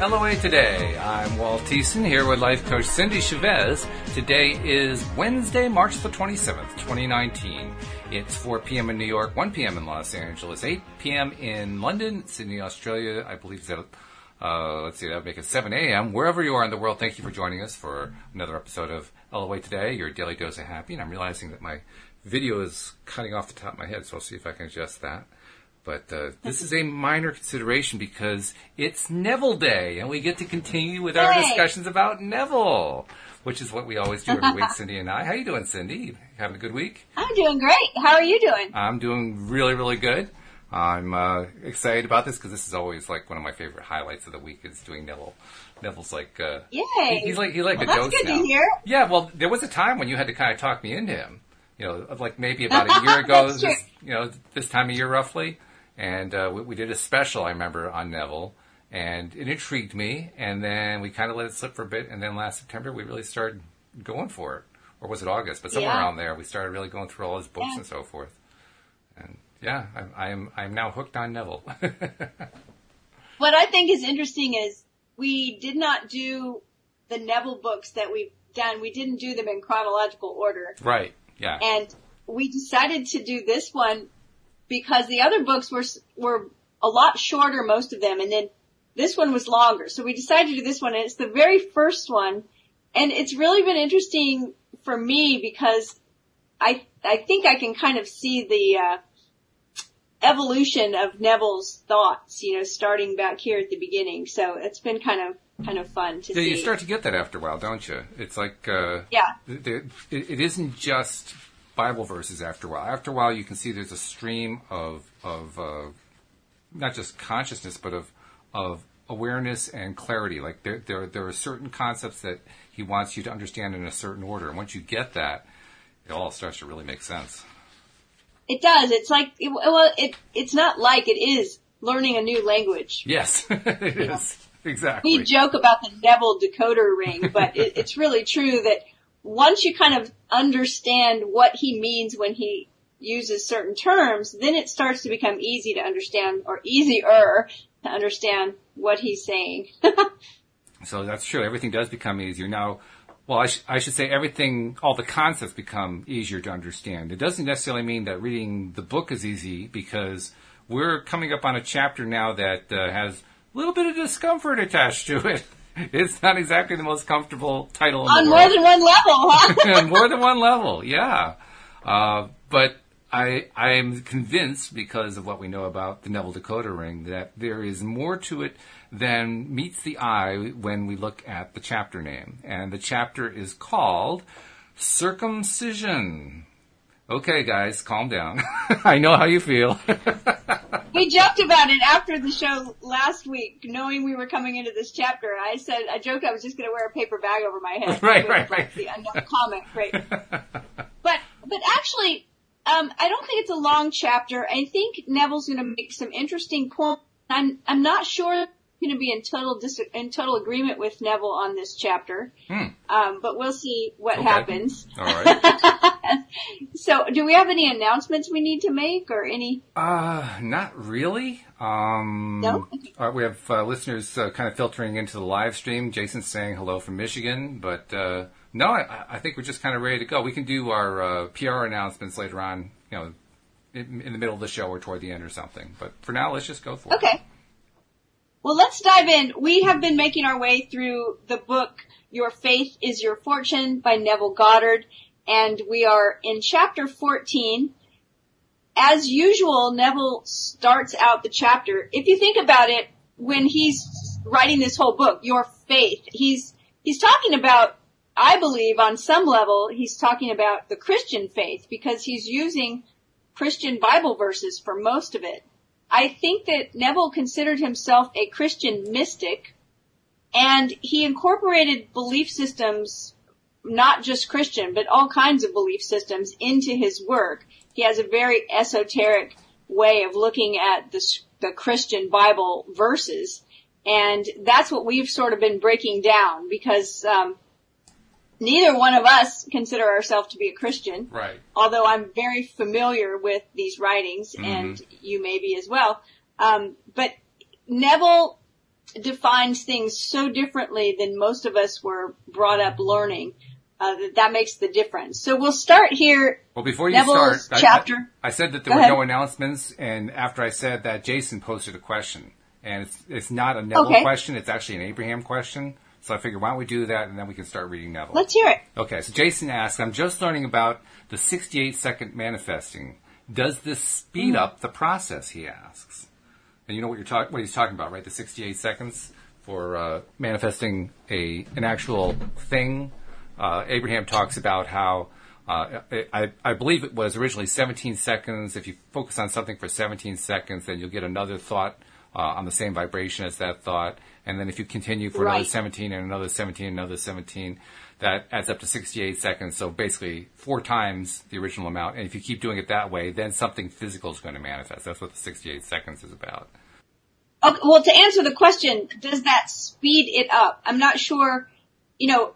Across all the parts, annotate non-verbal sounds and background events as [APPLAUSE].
LOA Today. I'm Walt Thiessen here with life coach Cindy Chavez. Today is Wednesday, March the 27th, 2019. It's 4 p.m. in New York, 1 p.m. in Los Angeles, 8 p.m. in London, Sydney, Australia. I believe that, uh, let's see, that would make it 7 a.m. Wherever you are in the world, thank you for joining us for another episode of LOA Today, your daily dose of happy. And I'm realizing that my video is cutting off the top of my head, so I'll see if I can adjust that. But uh, this is a minor consideration because it's Neville Day, and we get to continue with our Yay. discussions about Neville, which is what we always do every week. [LAUGHS] Cindy and I. How are you doing, Cindy? Having a good week? I'm doing great. How are you doing? I'm doing really, really good. I'm uh, excited about this because this is always like one of my favorite highlights of the week is doing Neville. Neville's like, uh, Yay. he- he's like he's like Well, a that's ghost good to now. hear. Yeah, well, there was a time when you had to kind of talk me into him. You know, like maybe [LAUGHS] about a year ago, this, you know, this time of year roughly, and uh, we, we did a special. I remember on Neville, and it intrigued me. And then we kind of let it slip for a bit, and then last September we really started going for it, or was it August? But somewhere Yeah. around there, we started really going through all his books Yeah. and so forth. And yeah, I'm I'm I'm now hooked on Neville. [LAUGHS] What I think is interesting is we did not do the Neville books that we've done. We didn't do them in chronological order. right? Yeah. And we decided to do this one because the other books were, were a lot shorter, most of them, and then this one was longer. So we decided to do this one and it's the very first one. And it's really been interesting for me because I, I think I can kind of see the, uh, evolution of Neville's thoughts, you know, starting back here at the beginning. So it's been kind of, kind of fun to Yeah, see. you start to get that after a while, don't you? It's like uh, Yeah. it, it isn't just Bible verses. After a while, after a while, you can see there's a stream of of uh, not just consciousness, but of of awareness and clarity. Like there, there there are certain concepts that he wants you to understand in a certain order, and once you get that, it all starts to really make sense. It does. It's like, it, well, it, it's not like it is learning a new language. Yes, [LAUGHS] it is exactly. We joke about the Neville decoder ring, but it, it's really true that once you kind of understand what he means when he uses certain terms, then it starts to become easy to understand or easier to understand what he's saying. [LAUGHS] So that's true. Everything does become easier now. Well, I, sh- I should say everything, all the concepts become easier to understand. It doesn't necessarily mean that reading the book is easy because we're coming up on a chapter now that uh, has a little bit of discomfort attached to it. [LAUGHS] [LAUGHS] It's not exactly the most comfortable title On the more than one level, huh? [LAUGHS] on more than one level, yeah. Uh, but I I am convinced because of what we know about the Neville decoder ring that there is more to it than meets the eye when we look at the chapter name, and the chapter is called circumcision. Okay, guys, calm down. [LAUGHS] I know how you feel. [LAUGHS] we joked about it after the show last week, knowing we were coming into this chapter. I said, I joked I was just going to wear a paper bag over my head. [LAUGHS] Right, right, like, right. The unknown comic, right? But, but actually, um, I don't think it's a long chapter. I think Neville's going to make some interesting points. I'm, I'm not sure I'm going to be in total dis- in total agreement with Neville on this chapter. Hmm. Um, but we'll see what Okay. happens. All right. [LAUGHS] so, do we have any announcements we need to make or any? Uh, not really. Um, No? uh, we have uh, listeners uh, kind of filtering into the live stream. Jason's saying hello from Michigan, but uh, no, I, I think we're just kind of ready to go. We can do our uh, PR announcements later on, you know, in, in the middle of the show or toward the end or something. But for now, let's just go for it. Okay. Well, let's dive in. We have been making our way through the book Your Faith is Your Fortune by Neville Goddard, and we are in chapter 14. As usual, Neville starts out the chapter. If you think about it, when he's writing this whole book, Your Faith, he's, he's talking about, I believe on some level, he's talking about the Christian faith because he's using Christian Bible verses for most of it. I think that Neville considered himself a Christian mystic and he incorporated belief systems, not just Christian, but all kinds of belief systems into his work. He has a very esoteric way of looking at the, the Christian Bible verses. And that's what we've sort of been breaking down because, um, neither one of us consider ourselves to be a Christian Right. although I'm very familiar with these writings, and you may be as well. Um, but Neville defines things so differently than most of us were brought up learning. Uh, that makes the difference. So we'll start here. Well, before you Neville's start, chapter. I, I said that there Go were ahead. no announcements, and after I said that, Jason posted a question, and it's it's not a Neville Okay. question; it's actually an Abraham question. So I figured, why don't we do that, and then we can start reading Neville. Let's hear it. Okay, so Jason asks, I'm just learning about the 68 second manifesting. Does this speed Mm. up the process? He asks. And you know what you're talking, what he's talking about, right? The 68 seconds for uh, manifesting a an actual thing. Uh, Abraham talks about how uh, I, I believe it was originally 17 seconds. If you focus on something for 17 seconds, then you'll get another thought uh, on the same vibration as that thought. And then if you continue for another 17 and another 17 and another 17, that adds up to 68 seconds. So basically four times the original amount. And if you keep doing it that way, then something physical is going to manifest. That's what the 68 seconds is about. Okay, well, to answer the question, does that speed it up? I'm not sure, you know,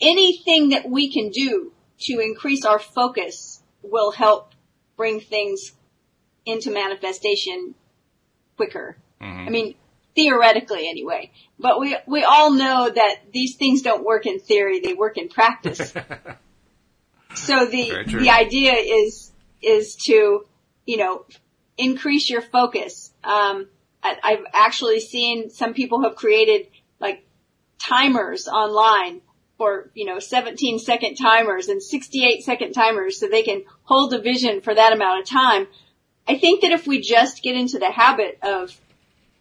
anything that we can do to increase our focus will help bring things into manifestation quicker. I mean, theoretically anyway. But we, we all know that these things don't work in theory, they work in practice. [LAUGHS] so the, the idea is, is to, you know, increase your focus. Um, I, I've actually seen some people have created like timers online for, you know, 17 second timers and 68 second timers so they can hold a vision for that amount of time. I think that if we just get into the habit of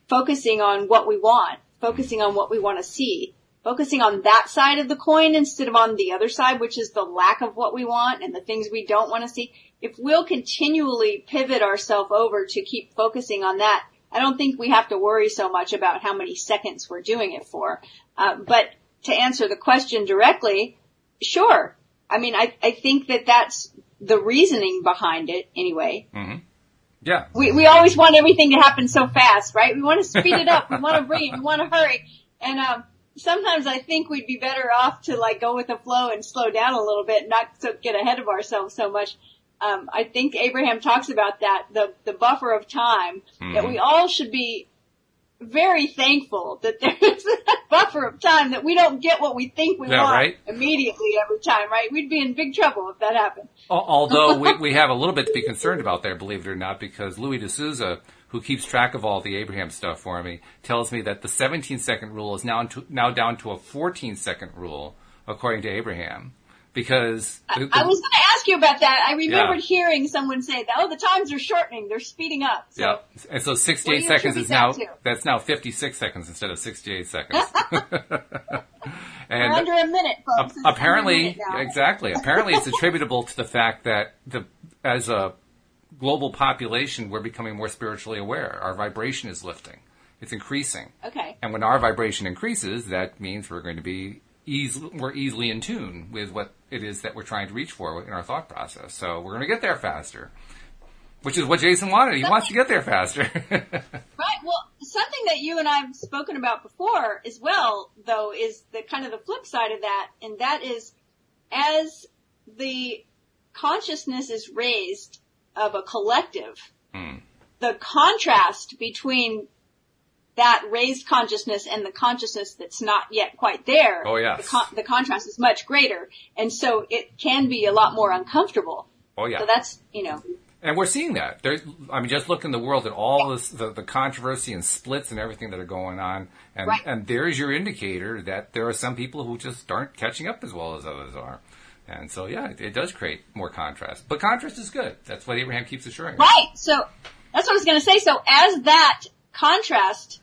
focusing on what we want, focusing on what we want to see, focusing on that side of the coin instead of on the other side, which is the lack of what we want and the things we don't want to see. If we'll continually pivot ourselves over to keep focusing on that, I don't think we have to worry so much about how many seconds we're doing it for. Uh, but to answer the question directly, sure. I mean, I, I think that that's the reasoning behind it anyway. Yeah. We, we always want everything to happen so fast, right? We want to speed it up. We want to bring it. We want to hurry. And, um, sometimes I think we'd be better off to like go with the flow and slow down a little bit, not so get ahead of ourselves so much. Um, I think Abraham talks about that, the, the buffer of time, that we all should be very thankful that [LAUGHS] there's a buffer of time that we don't get what we think we Yeah, want right. immediately every time, right? We'd be in big trouble if that happened. Although we, [LAUGHS] we have a little bit to be concerned about there, believe it or not, because Louis de Souza, who keeps track of all the Abraham stuff for me, tells me that the 17 second rule is now to, now down to a 14 second rule, according to Abraham, because the- the- I was going to ask you about that. I remembered Yeah. hearing someone say that, oh, the times are shortening. They're speeding up. So, yeah, and so 68 What do you seconds is now to? that's now 56 seconds instead of 68 seconds. [LAUGHS] [LAUGHS] We're and under a minute, folks. A- It's a apparently, minute exactly. Apparently, it's [LAUGHS] attributable to the fact that the as a global population, we're becoming more spiritually aware. Our vibration is lifting; it's increasing. Okay. And when our vibration increases, that means we're going to be more easily in tune with what it is that we're trying to reach for in our thought process. So we're going to get there faster, which is what Jason wanted. He wants to get there faster. [LAUGHS] Right. Well, something that you and I've spoken about before as well, though, is the kind of the flip side of that, and that is as the consciousness is raised of a collective, Hmm. the contrast between that raised consciousness and the consciousness that's not yet quite there. Oh, yes. The, con- the contrast is much greater, and so it can be a lot more uncomfortable. oh yeah. So that's, you know, And we're seeing that. There's, I mean, just look in the world at all this, the, the controversy and splits and everything that are going on, and Right. and there's your indicator that there are some people who just aren't catching up as well as others are, and so yeah, it, it does create more contrast. But contrast is good. That's what Abraham keeps assuring. us. Right. So that's what I was going to say. So as that contrast,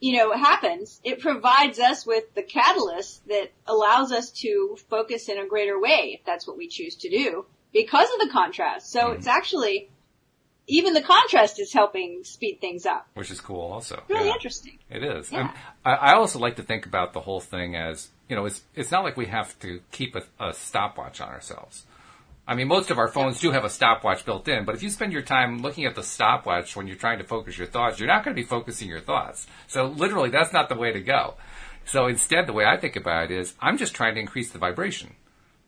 you know, happens, it provides us with the catalyst that allows us to focus in a greater way, if that's what we choose to do, because of the contrast. So mm-hmm. it's actually, even the contrast is helping speed things up. Which is cool, also. Really Yeah. interesting. It is. Yeah. I, I also like to think about the whole thing as, you know, it's, it's not like we have to keep a, a stopwatch on ourselves. I mean, most of our phones do have a stopwatch built in, but if you spend your time looking at the stopwatch when you're trying to focus your thoughts, you're not going to be focusing your thoughts. So literally, that's not the way to go. So instead, the way I think about it is, I'm just trying to increase the vibration.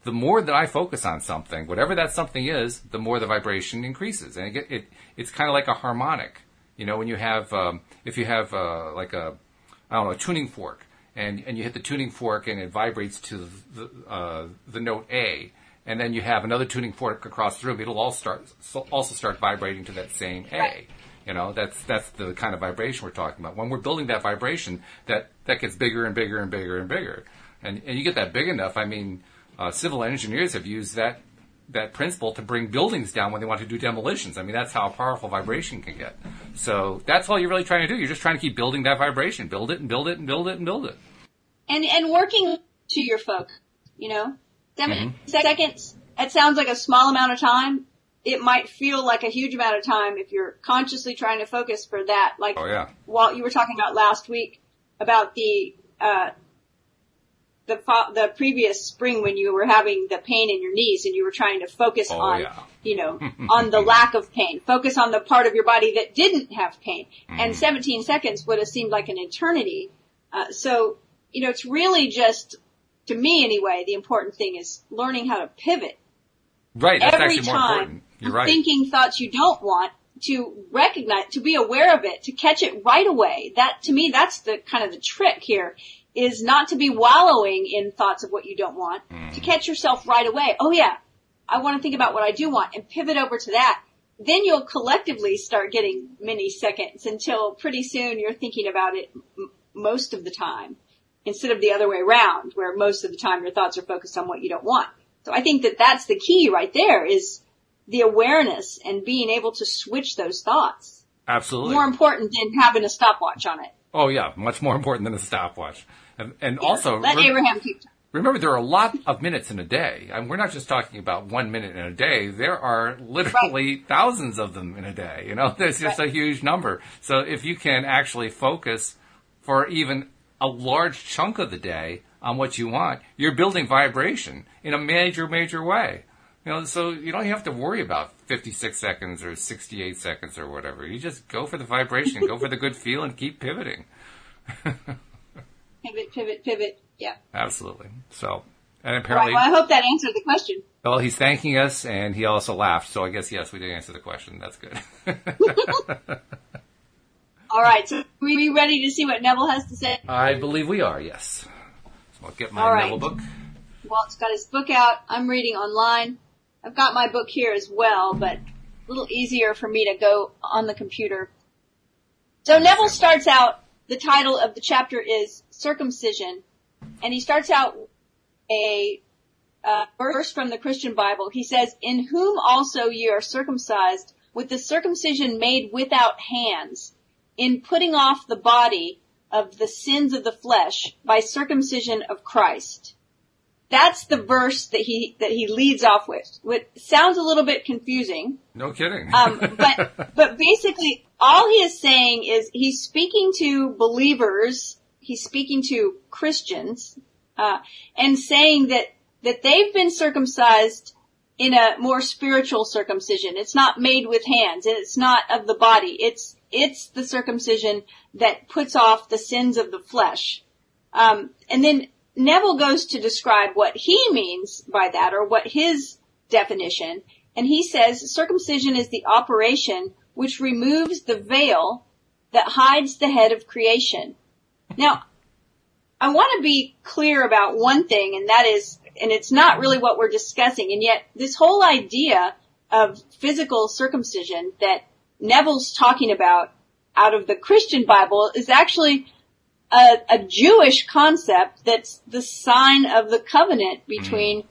The more that I focus on something, whatever that something is, the more the vibration increases, and it, it it's kind of like a harmonic. You know, when you have, um, if you have uh, like a I don't know, a tuning fork, and and you hit the tuning fork and it vibrates to the uh, the note A, and then you have another tuning fork across the room. It'll all start also start vibrating to that same A. You know, that's that's the kind of vibration we're talking about. When we're building that vibration, that that gets bigger and bigger and bigger and bigger, and and you get that big enough. I mean, uh, civil engineers have used that that principle to bring buildings down when they want to do demolitions. I mean, that's how powerful vibration can get. So that's all you're really trying to do. You're just trying to keep building that vibration, build it and build it and build it and build it. And and working to your folk, you know, seven Mm-hmm. seconds. It sounds like a small amount of time. It might feel like a huge amount of time if you're consciously trying to focus for that. Like Oh yeah, Walt, you were talking about last week about the uh, the the previous spring when you were having the pain in your knees and you were trying to focus Oh, on yeah. you know [LAUGHS] on the lack of pain, focus on the part of your body that didn't have pain. Mm-hmm. And 17 seconds would have seemed like an eternity. Uh, so you know, it's really just to me anyway. The important thing is learning how to pivot right. That's every actually more time important. You're right. thinking thoughts you don't want to recognize, to be aware of it, to catch it right away. That, to me, that's the kind of the trick here is not to be wallowing in thoughts of what you don't want, Mm. to catch yourself right away. Oh yeah, I want to think about what I do want and pivot over to that. Then you'll collectively start getting many seconds until pretty soon you're thinking about it m- most of the time instead of the other way around where most of the time your thoughts are focused on what you don't want. So I think that that's the key right there is the awareness and being able to switch those thoughts. Absolutely. More important than having a stopwatch on it. oh yeah, much more important than a stopwatch. And, and also, Let re- Abraham keep time. remember there are a lot of minutes in a day. And we're not just talking about one minute in a day. There are literally thousands of them in a day. You know, [LAUGHS] there's just Right. a huge number. So if you can actually focus for even a large chunk of the day on what you want, you're building vibration in a major, major way. You know, so you don't have to worry about 56 seconds or 68 seconds or whatever. You just go for the vibration, go for the good feel and keep pivoting. Pivot, pivot, pivot. Yeah. Absolutely. So, and apparently. Right. Well, I hope that answered the question. well, he's thanking us and he also laughed. So I guess, yes, we did answer the question. That's good. [LAUGHS] All right. So are we ready to see what Neville has to say? I believe we are, yes. So I'll get my All right. Neville book. Walt's got his book out. I'm reading online. I've got my book here as well, but a little easier for me to go on the computer. So Neville starts out, the title of the chapter is Circumcision, and he starts out a uh, verse from the Christian Bible. He says, In whom also ye are circumcised with the circumcision made without hands, in putting off the body of the sins of the flesh by circumcision of Christ. That's the verse that he that he leads off with. Which sounds a little bit confusing, No kidding. [LAUGHS] um, but but basically all he is saying is he's speaking to believers, he's speaking to Christians, uh, and saying that that they've been circumcised in a more spiritual circumcision. It's not made with hands, and it's not of the body. It's it's the circumcision that puts off the sins of the flesh. Um, and then Neville goes to describe what he means by that, or what his definition, and he says circumcision is the operation which removes the veil that hides the head of creation. Now, I want to be clear about one thing, and that is, and it's not really what we're discussing, and yet this whole idea of physical circumcision that Neville's talking about out of the Christian Bible is actually a, a Jewish concept that's the sign of the covenant mm-hmm. between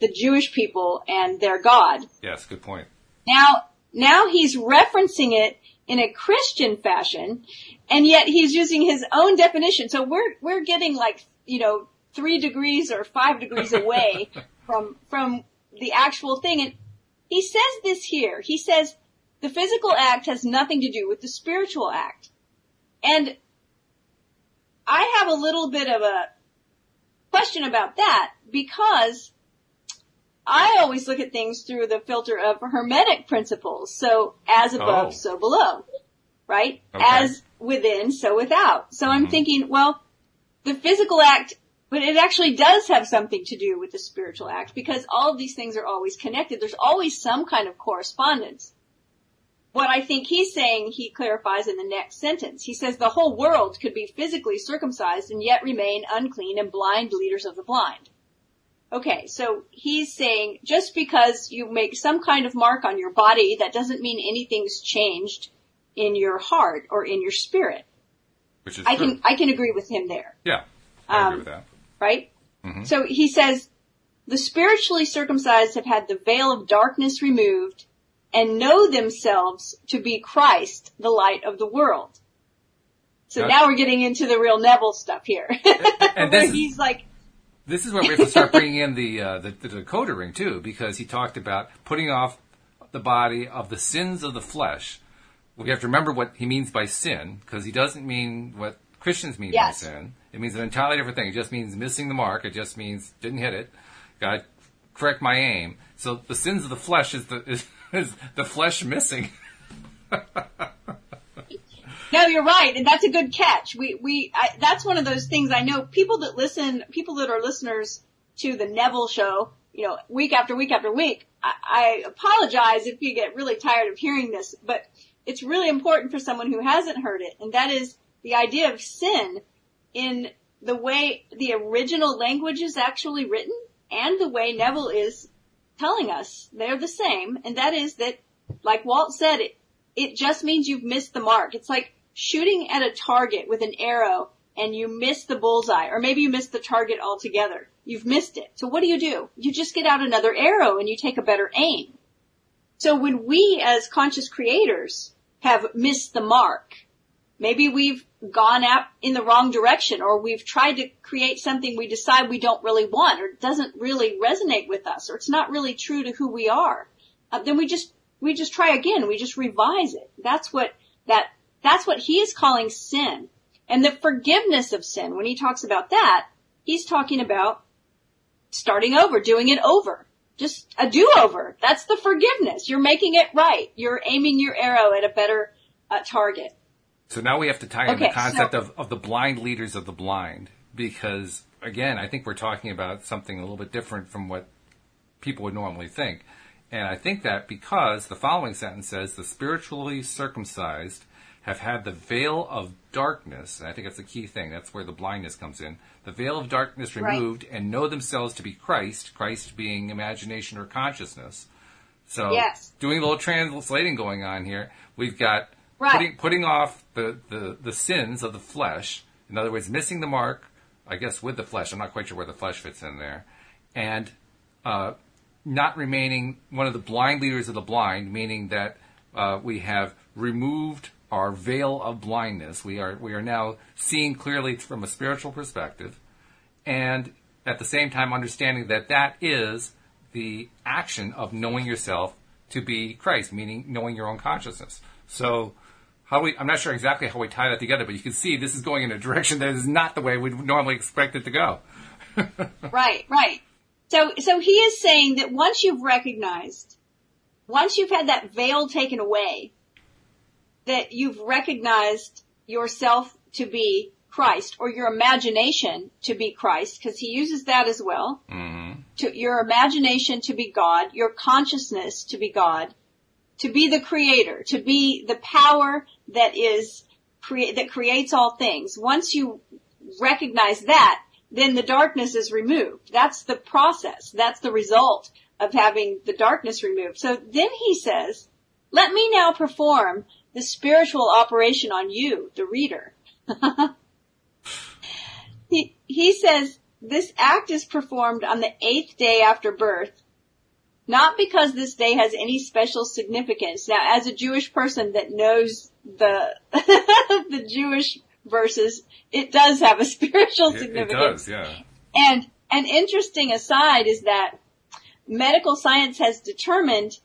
the Jewish people and their God. yes, good point. Now, now he's referencing it in a Christian fashion, and yet he's using his own definition. So we're, we're getting like, you know, three degrees or five degrees away [LAUGHS] from, from the actual thing. And he says this here. He says the physical act has nothing to do with the spiritual act. And I have a little bit of a question about that because I always look at things through the filter of hermetic principles. So as above, Oh. so below, right? Okay. As within, so without. So I'm mm-hmm. thinking, well, the physical act, but it actually does have something to do with the spiritual act because all of these things are always connected. There's always some kind of correspondence. What I think he's saying, he clarifies in the next sentence. He says the whole world could be physically circumcised and yet remain unclean and blind leaders of the blind. Okay, so he's saying just because you make some kind of mark on your body, that doesn't mean anything's changed in your heart or in your spirit. Which is I true. can I can agree with him there, yeah, I Um, agree with that. right? Mhm. So he says the spiritually circumcised have had the veil of darkness removed and know themselves to be Christ, the light of the world. So now we're getting into the real Neville stuff here. and [LAUGHS] this- he's like, This is where we have to start bringing in the, uh, the the decoder ring too, because he talked about putting off the body of the sins of the flesh. We have to remember what he means by sin, because he doesn't mean what Christians mean Yes. by sin. It means an entirely different thing. It just means missing the mark. It just means didn't hit it. Got to correct my aim. So the sins of the flesh is the is, is the flesh missing. No, you're right, and that's a good catch. We we I, that's one of those things I know people that listen, people that are listeners to the Neville show, you know, week after week after week. I, I apologize if you get really tired of hearing this, but it's really important for someone who hasn't heard it, and that is the idea of sin in the way the original language is actually written and the way Neville is telling us they're the same, and that is that, like Walt said, it, it just means you've missed the mark. It's like shooting at a target with an arrow and you miss the bullseye, or maybe you miss the target altogether. You've missed it. So what do you do? You just get out another arrow and you take a better aim. So when we as conscious creators have missed the mark, maybe we've gone out in the wrong direction or we've tried to create something we decide we don't really want or doesn't really resonate with us or it's not really true to who we are. Uh, then we just, we just try again. We just revise it. That's what that, that's what he is calling sin. And the forgiveness of sin, when he talks about that, he's talking about starting over, doing it over. Just a do-over. That's the forgiveness. You're making it right. You're aiming your arrow at a better uh, target. So now we have to tie in Okay, the concept so- of, of the blind leaders of the blind because again, I think we're talking about something a little bit different from what people would normally think. And I think that because the following sentence says the spiritually circumcised have had the veil of darkness, and I think that's the key thing, that's where the blindness comes in, the veil of darkness Right. removed and know themselves to be Christ, Christ being imagination or consciousness. So Yes. doing a little translating going on here, we've got Right. putting, putting off the, the, the sins of the flesh, in other words, missing the mark, I guess with the flesh, I'm not quite sure where the flesh fits in there, and uh, not remaining one of the blind leaders of the blind, meaning that uh, we have removed our veil of blindness. We are we are now seeing clearly from a spiritual perspective, and at the same time understanding that that is the action of knowing yourself to be Christ, meaning knowing your own consciousness. So. How we, I'm not sure exactly how we tie that together, but you can see this is going in a direction that is not the way we'd normally expect it to go. [LAUGHS] Right, right. So, so he is saying that once you've recognized, once you've had that veil taken away, that you've recognized yourself to be Christ or your imagination to be Christ, because he uses that as well. Mm-hmm. To your imagination to be God, your consciousness to be God, to be the creator, to be the power that is that creates all things. Once you recognize that, then the darkness is removed. That's the process. That's the result of having the darkness removed. So then he says, let me now perform the spiritual operation on you, the reader. [LAUGHS] he, he says, this act is performed on the eighth day after birth, not because this day has any special significance. Now, as a Jewish person that knows the, [LAUGHS] the Jewish verses, it does have a [LAUGHS] spiritual It, it significance. does, yeah. And an interesting aside is that medical science has determined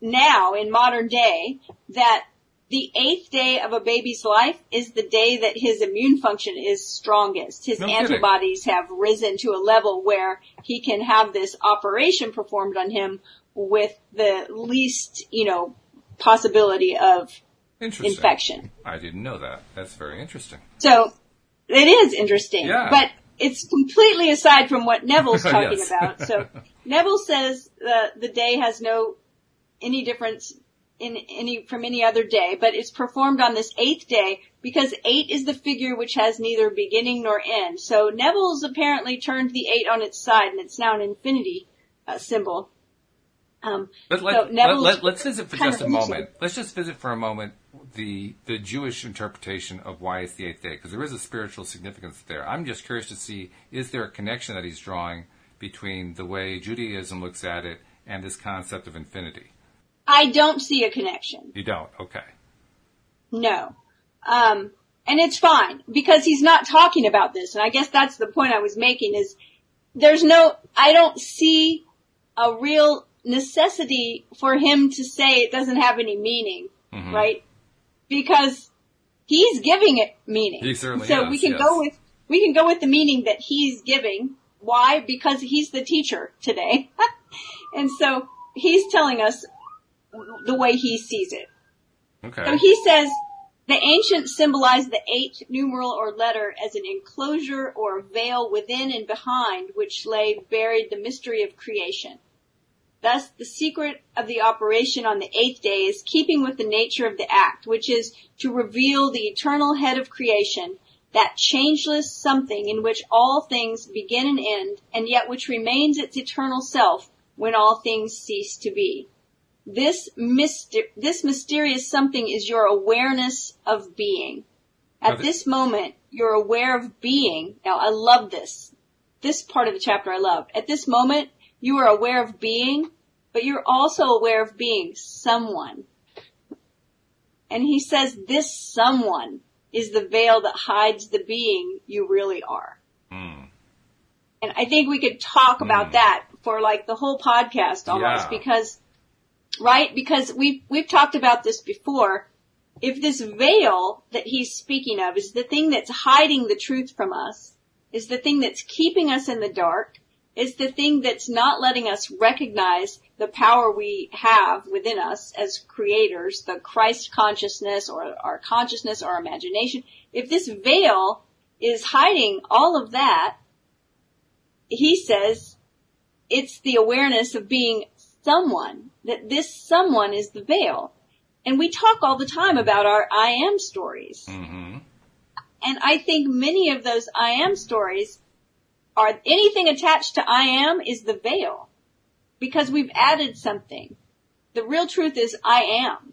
now in modern day that the eighth day of a baby's life is the day that his immune function is strongest. His No kidding. antibodies have risen to a level where he can have this operation performed on him with the least, you know, possibility of infection. I didn't know that. That's very interesting. So it is interesting, Yeah. but it's completely aside from what Neville's [LAUGHS] talking Yes. about. So [LAUGHS] Neville says the the day has no any difference in any, from any other day, but it's performed on this eighth day because eight is the figure which has neither beginning nor end. So Neville's apparently turned the eight on its side and it's now an infinity uh, symbol. Um, But let, so let, let, let's visit for just a moment. Let's just visit for a moment the the Jewish interpretation of why it's the eighth day, because there is a spiritual significance there. I'm just curious to see is there a connection that he's drawing between the way Judaism looks at it and this concept of infinity. I don't see a connection. You don't, okay? No. Um, and it's fine because he's not talking about this. And I guess that's the point I was making is there's no, I don't see a real necessity for him to say it doesn't have any meaning, Mhm. right? Because he's giving it meaning. He certainly so is, we can yes. go with, we can go with the meaning that he's giving. Why? Because he's the teacher today. [LAUGHS] and so he's telling us the way he sees it. Okay. So he says the ancients symbolized the eighth numeral or letter as an enclosure or veil within and behind which lay buried the mystery of creation. Thus, the secret of the operation on the eighth day is keeping with the nature of the act, which is to reveal the eternal head of creation, that changeless something in which all things begin and end, and yet which remains its eternal self when all things cease to be. This myster- this mysterious something is your awareness of being. At th- this moment, you're aware of being. Now, I love this. This part of the chapter I love. At this moment, you are aware of being, but you're also aware of being someone. And he says this someone is the veil that hides the being you really are. Mm. And I think we could talk about Mm. that for like the whole podcast almost Yeah. because, right? Because we've, we've talked about this before. If this veil that he's speaking of is the thing that's hiding the truth from us, is the thing that's keeping us in the dark, is the thing that's not letting us recognize the power we have within us as creators, the Christ consciousness or our consciousness or imagination. If this veil is hiding all of that, he says it's the awareness of being someone, that this someone is the veil. And we talk all the time about our I am stories. hmm And I think many of those I am stories are anything attached to I am is the veil. Because we've added something. The real truth is I am.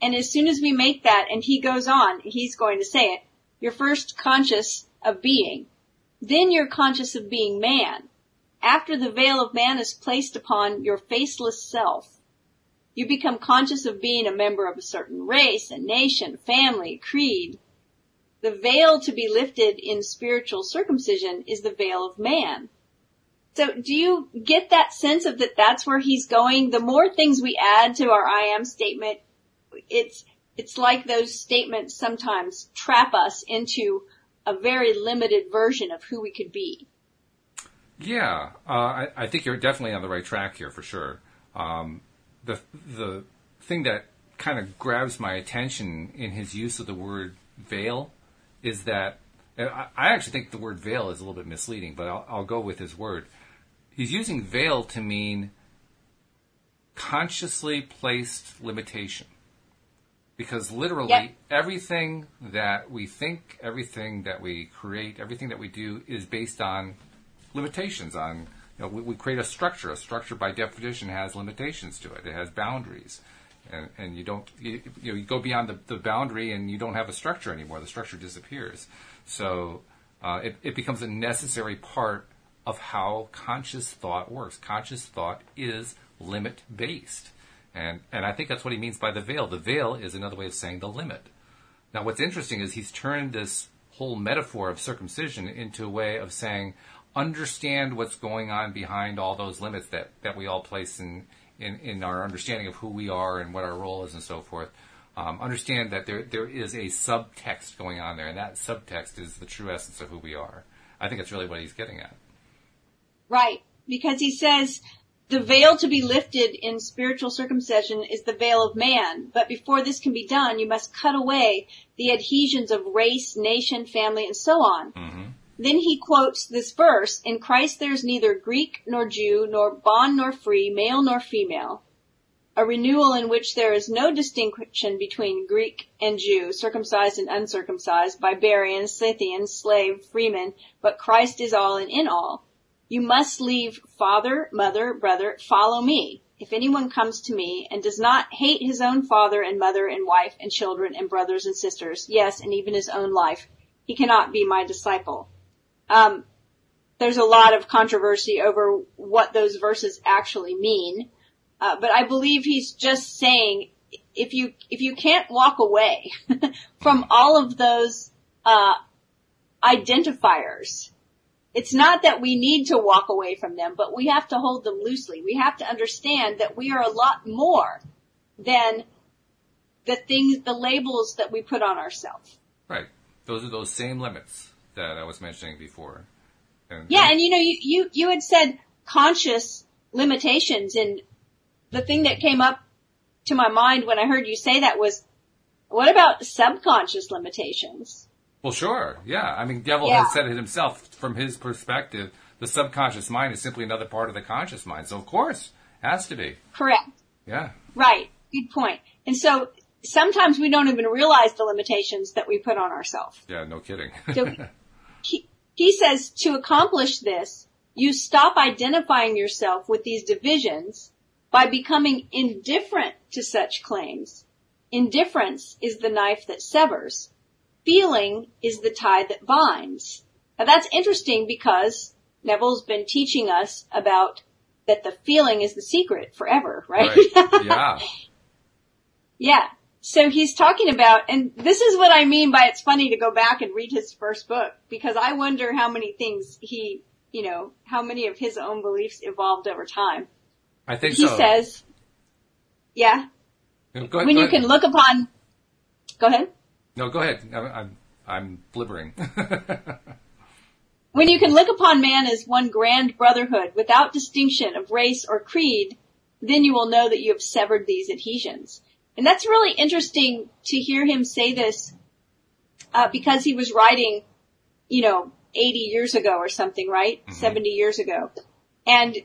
And as soon as we make that, and he goes on, he's going to say it, you're first conscious of being. Then you're conscious of being man. After the veil of man is placed upon your faceless self, you become conscious of being a member of a certain race, a nation, family, creed. The veil to be lifted in spiritual circumcision is the veil of man. So do you get that sense of that that's where he's going? The more things we add to our I am statement, it's, it's like those statements sometimes trap us into a very limited version of who we could be. Yeah, uh, I, I think you're definitely on the right track here for sure. Um, the the thing that kind of grabs my attention in his use of the word veil is that I, I actually think the word veil is a little bit misleading, but I'll, I'll go with his word. He's using veil to mean consciously placed limitation. Because literally Yep. everything that we think, everything that we create, everything that we do is based on limitations on you know we, we create a structure. A structure by definition has limitations to it. It has boundaries. And and you don't you, you know you go beyond the, the boundary and you don't have a structure anymore. The structure disappears. So uh, it, it becomes a necessary part of how conscious thought works. Conscious thought is limit based and and I think that's what he means by the veil. The veil is another way of saying the limit. Now, what's interesting is he's turned this whole metaphor of circumcision into a way of saying, understand what's going on behind all those limits that, that we all place in, in, in our understanding of who we are and what our role is and so forth. Um, understand that there, there is a subtext going on there, and that subtext is the true essence of who we are. I think that's really what he's getting at. Right. Because he says the veil to be lifted in spiritual circumcision is the veil of man. But before this can be done, you must cut away the adhesions of race, nation, family, and so on. hmm Then he quotes this verse, in Christ there is neither Greek nor Jew, nor bond nor free, male nor female. a renewal in which there is no distinction between Greek and Jew, circumcised and uncircumcised, barbarian, Scythian, slave, freeman, but Christ is all and in all. You must leave father, mother, brother, follow me. If anyone comes to me and does not hate his own father and mother and wife and children and brothers and sisters, yes, and even his own life, he cannot be my disciple. Um, there's a lot of controversy over what those verses actually mean, uh, but I believe he's just saying if you if you can't walk away [LAUGHS] from all of those uh, identifiers it's not that we need to walk away from them, but we have to hold them loosely. We have to understand that we are a lot more than the things, the labels that we put on ourselves. Right. Those are those same limits that I was mentioning before. And, yeah, and you know, you, you, you had said conscious limitations and the thing that came up to my mind when I heard you say that was, what about subconscious limitations? Well, sure. Yeah. I mean, Neville yeah. has said it himself from his perspective. The subconscious mind is simply another part of the conscious mind. So of course, has to be. Correct. Yeah. Right. Good point. And so sometimes we don't even realize the limitations that we put on ourselves. Yeah, no kidding. so [LAUGHS] he, he says to accomplish this, you stop identifying yourself with these divisions by becoming indifferent to such claims. Indifference is the knife that severs feeling is the tie that binds. Now that's interesting because Neville's been teaching us about that the feeling is the secret forever, right? right. Yeah. [LAUGHS] yeah. So he's talking about, and this is what I mean by it's funny to go back and read his first book because I wonder how many things he, you know, how many of his own beliefs evolved over time. I think he so. says, yeah. Go ahead, when go you ahead. can look upon, go ahead. No, go ahead. I'm I'm blibbering. when you can look upon man as one grand brotherhood without distinction of race or creed, then you will know that you have severed these adhesions. And that's really interesting to hear him say this uh, because he was writing, you know, 80 years ago or something, right? Mm-hmm. 70 years ago. And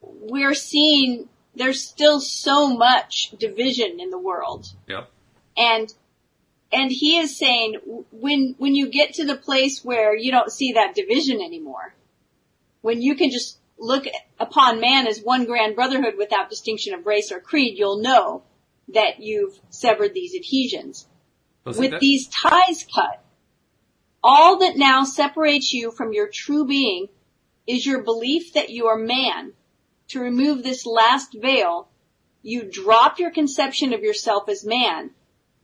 we're seeing there's still so much division in the world. Yep. And and he is saying when when you get to the place where you don't see that division anymore, when you can just look upon man as one grand brotherhood without distinction of race or creed, you'll know that you've severed these adhesions. Oh, With that- these ties cut, all that now separates you from your true being is your belief that you are man. To remove this last veil, you drop your conception of yourself as man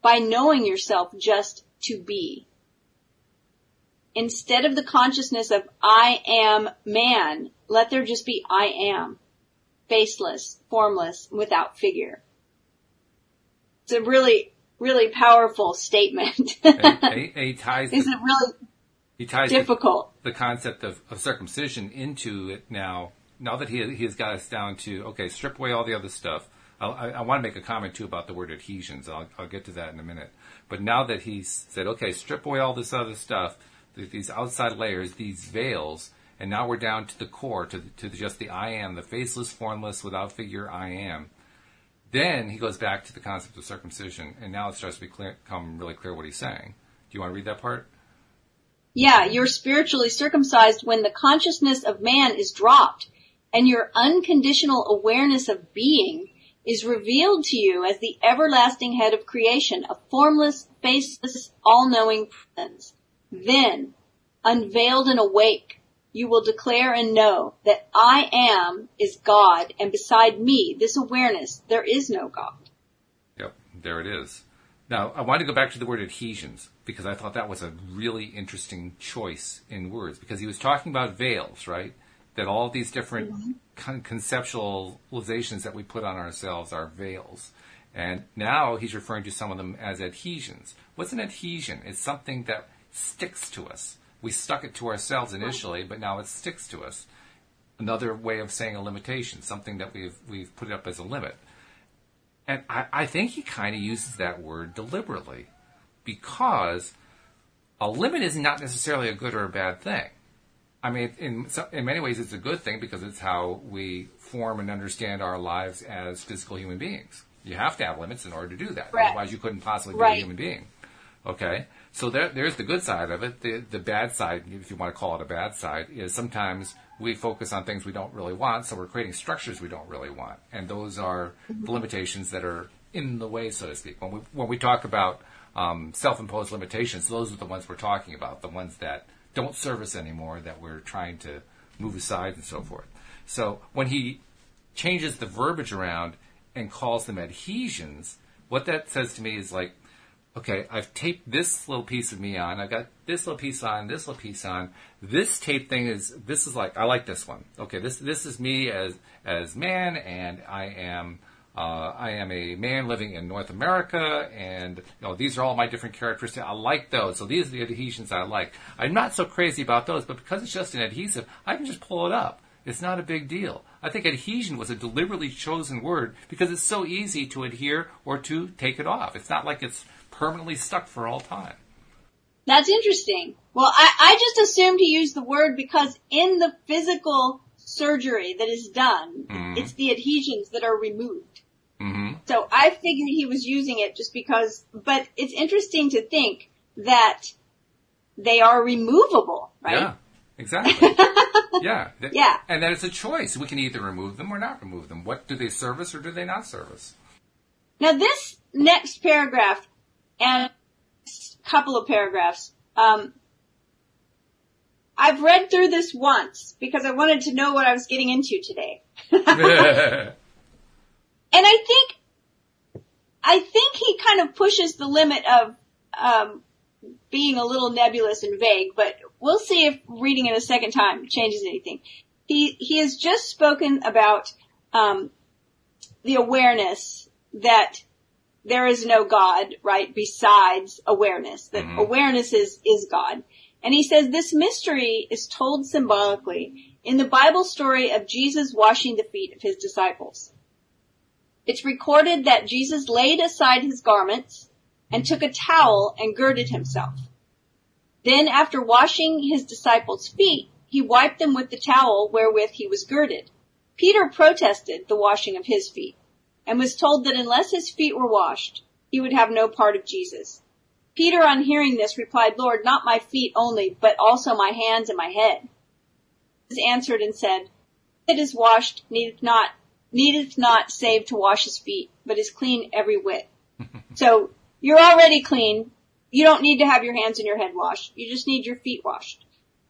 by knowing yourself just to be. Instead of the consciousness of I am man, let there just be I am. Faceless, formless, without figure. It's a really, really powerful statement. [LAUGHS] a, a, ties Is it really he ties difficult? The, the concept of, of, circumcision into it now. Now that he, he has got us down to, okay, strip away all the other stuff I, I, want to make a comment too about the word adhesions. I'll, I'll get to that in a minute. But now that he's said, okay, strip away all this other stuff, these outside layers, these veils, and now we're down to the core, to, to just the I am, the faceless, formless, without figure I am. Then he goes back to the concept of circumcision, and now it starts to become really clear what he's saying. Do you want to read that part? Yeah, you're spiritually circumcised when the consciousness of man is dropped and your unconditional awareness of being is revealed to you as the everlasting head of creation, a formless, faceless, all-knowing presence. Then, unveiled and awake, you will declare and know that I am is God, and beside me, this awareness, there is no God. Yep, there it is. Now, I want to go back to the word adhesions because I thought that was a really interesting choice in words because he was talking about veils, right? that all these different mm-hmm. con- conceptualizations that we put on ourselves are veils. And now he's referring to some of them as adhesions. What's an adhesion? It's something that sticks to us. We stuck it to ourselves initially, but now it sticks to us. Another way of saying a limitation, something that we've we've put up as a limit. And I, I think he kind of uses that word deliberately because a limit is not necessarily a good or a bad thing. I mean, in in many ways, it's a good thing because it's how we form and understand our lives as physical human beings. You have to have limits in order to do that. Otherwise, you couldn't possibly be Right. a human being. Okay, so there, there's the good side of it. The the bad side, if you want to call it a bad side, is sometimes we focus on things we don't really want, so we're creating structures we don't really want, and those are the limitations that are in the way, so to speak. When we when we talk about um, self-imposed limitations, those are the ones we're talking about, the ones that don't serve us anymore, that we're trying to move aside and so forth. So when he changes the verbiage around and calls them adhesions, what that says to me is like, okay, I've taped this little piece of me on, I've got this little piece on, this little piece on. This tape thing is this is like I like this one. Okay, this this is me as as man, and I am uh, I am a man living in North America, and you know these are all my different characteristics. I like those, so these are the adhesions I like. I'm not so crazy about those, but because it's just an adhesive, I can just pull it up. It's not a big deal. I think adhesion was a deliberately chosen word because it's so easy to adhere or to take it off. It's not like it's permanently stuck for all time. That's interesting. Well, I, I just assumed he used the word because in the physical surgery that is done, Mhm. it's the adhesions that are removed. hmm So I figured he was using it just because, but it's interesting to think that they are removable, right? Yeah, exactly. [LAUGHS] yeah. Yeah. And that it's a choice. We can either remove them or not remove them. What do they service or do they not service? Now this next paragraph and a couple of paragraphs, um, I've read through this once because I wanted to know what I was getting into today. [LAUGHS] And I think, I think he kind of pushes the limit of, um, being a little nebulous and vague, but we'll see if reading it a second time changes anything. He, he has just spoken about, um, the awareness that there is no God, right, besides awareness, that Mhm. awareness is, is God. And he says this mystery is told symbolically in the Bible story of Jesus washing the feet of his disciples. It's recorded that Jesus laid aside his garments and took a towel and girded himself. Then after washing his disciples' feet, he wiped them with the towel wherewith he was girded. Peter protested the washing of his feet and was told that unless his feet were washed, he would have no part of Jesus. Peter on hearing this replied, Lord, not my feet only, but also my hands and my head. Jesus answered and said, It is washed, needeth not, needeth not save to wash his feet, but is clean every whit. [LAUGHS] so you're already clean. You don't need to have your hands and your head washed. You just need your feet washed.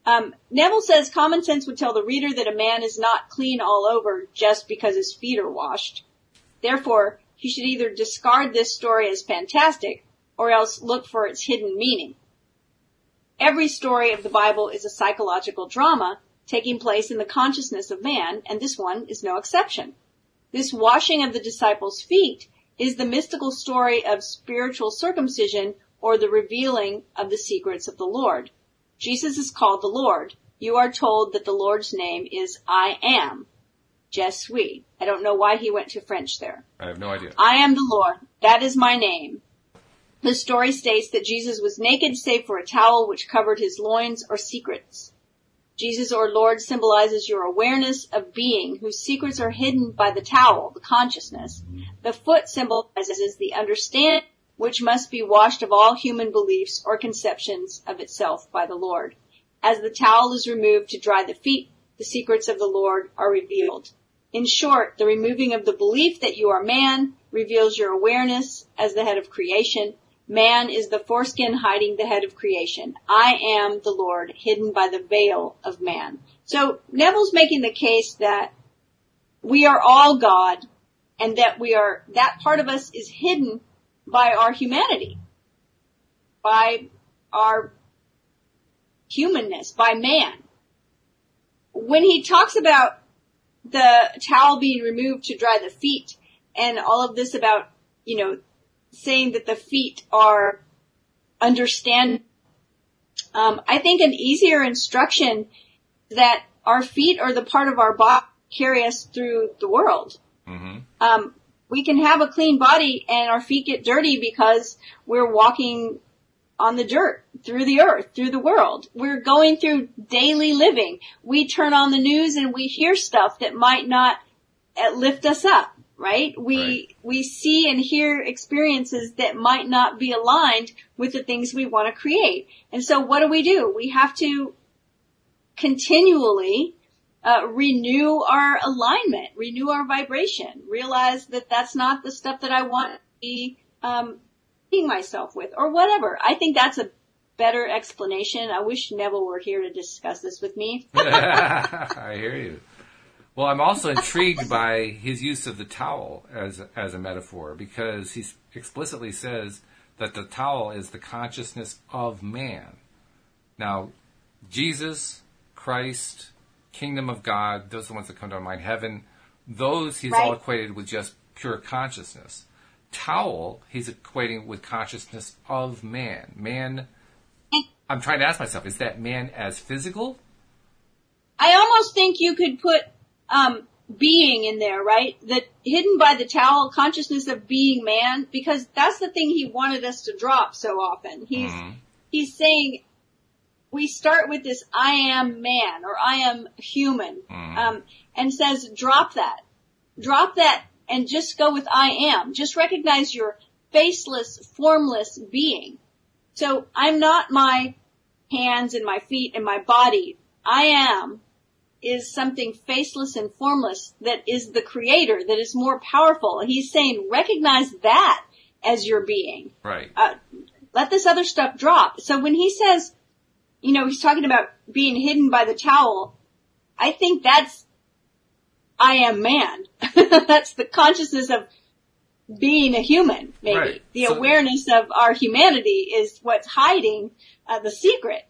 Um, Neville says common sense would tell the reader that a man is not clean all over just because his feet are washed. Therefore, he should either discard this story as fantastic or else look for its hidden meaning. Every story of the Bible is a psychological drama taking place in the consciousness of man, and this one is no exception. This washing of the disciples' feet is the mystical story of spiritual circumcision or the revealing of the secrets of the Lord. Jesus is called the Lord. You are told that the Lord's name is I am. Je suis. I don't know why he went to French there. I have no idea. I am the Lord. That is my name. The story states that Jesus was naked save for a towel which covered his loins or secrets. Jesus or Lord symbolizes your awareness of being whose secrets are hidden by the towel, the consciousness. The foot symbolizes the understanding which must be washed of all human beliefs or conceptions of itself by the Lord. As the towel is removed to dry the feet, the secrets of the Lord are revealed. In short, the removing of the belief that you are man reveals your awareness as the head of creation. Man is the foreskin hiding the head of creation. I am the Lord hidden by the veil of man. So Neville's making the case that we are all God and that we are, that part of us is hidden by our humanity, by our humanness, by man. When he talks about the towel being removed to dry the feet and all of this about, you know, saying that the feet are understand, um, I think an easier instruction that our feet are the part of our body carry us through the world. hmm Um, we can have a clean body and our feet get dirty because we're walking on the dirt, through the earth, through the world. We're going through daily living. We turn on the news and we hear stuff that might not uh, lift us up, right? We, we see and hear experiences that might not be aligned with the things we want to create. And so what do we do? We have to continually uh, renew our alignment, renew our vibration, realize that that's not the stuff that I want to be um, myself with, or whatever. I think that's a better explanation. I wish Neville were here to discuss this with me. [LAUGHS] I hear you. Well, I'm also intrigued by his use of the towel as as a metaphor because he explicitly says that the towel is the consciousness of man. Now, Jesus, Christ, kingdom of God, those are the ones that come to mind. Heaven, those he's Right. all equated with just pure consciousness. Towel, he's equating with consciousness of man. Man, I'm trying to ask myself, is that man as physical? I almost think you could put um, being in there, right? That hidden by the towel, consciousness of being man, because that's the thing he wanted us to drop so often. He's Mhm. he's saying we start with this I am man or I am human, Mhm. um, and says drop that, drop that, and just go with I am. Just recognize your faceless, formless being. So I'm not my hands and my feet and my body. I am is something faceless and formless that is the creator, that is more powerful. He's saying recognize that as your being. Right. Uh, let this other stuff drop. So when he says, you know, he's talking about being hidden by the towel, I think that's I am man. [LAUGHS] that's the consciousness of being a human, maybe. Right. The So- awareness of our humanity is what's hiding uh, the secret.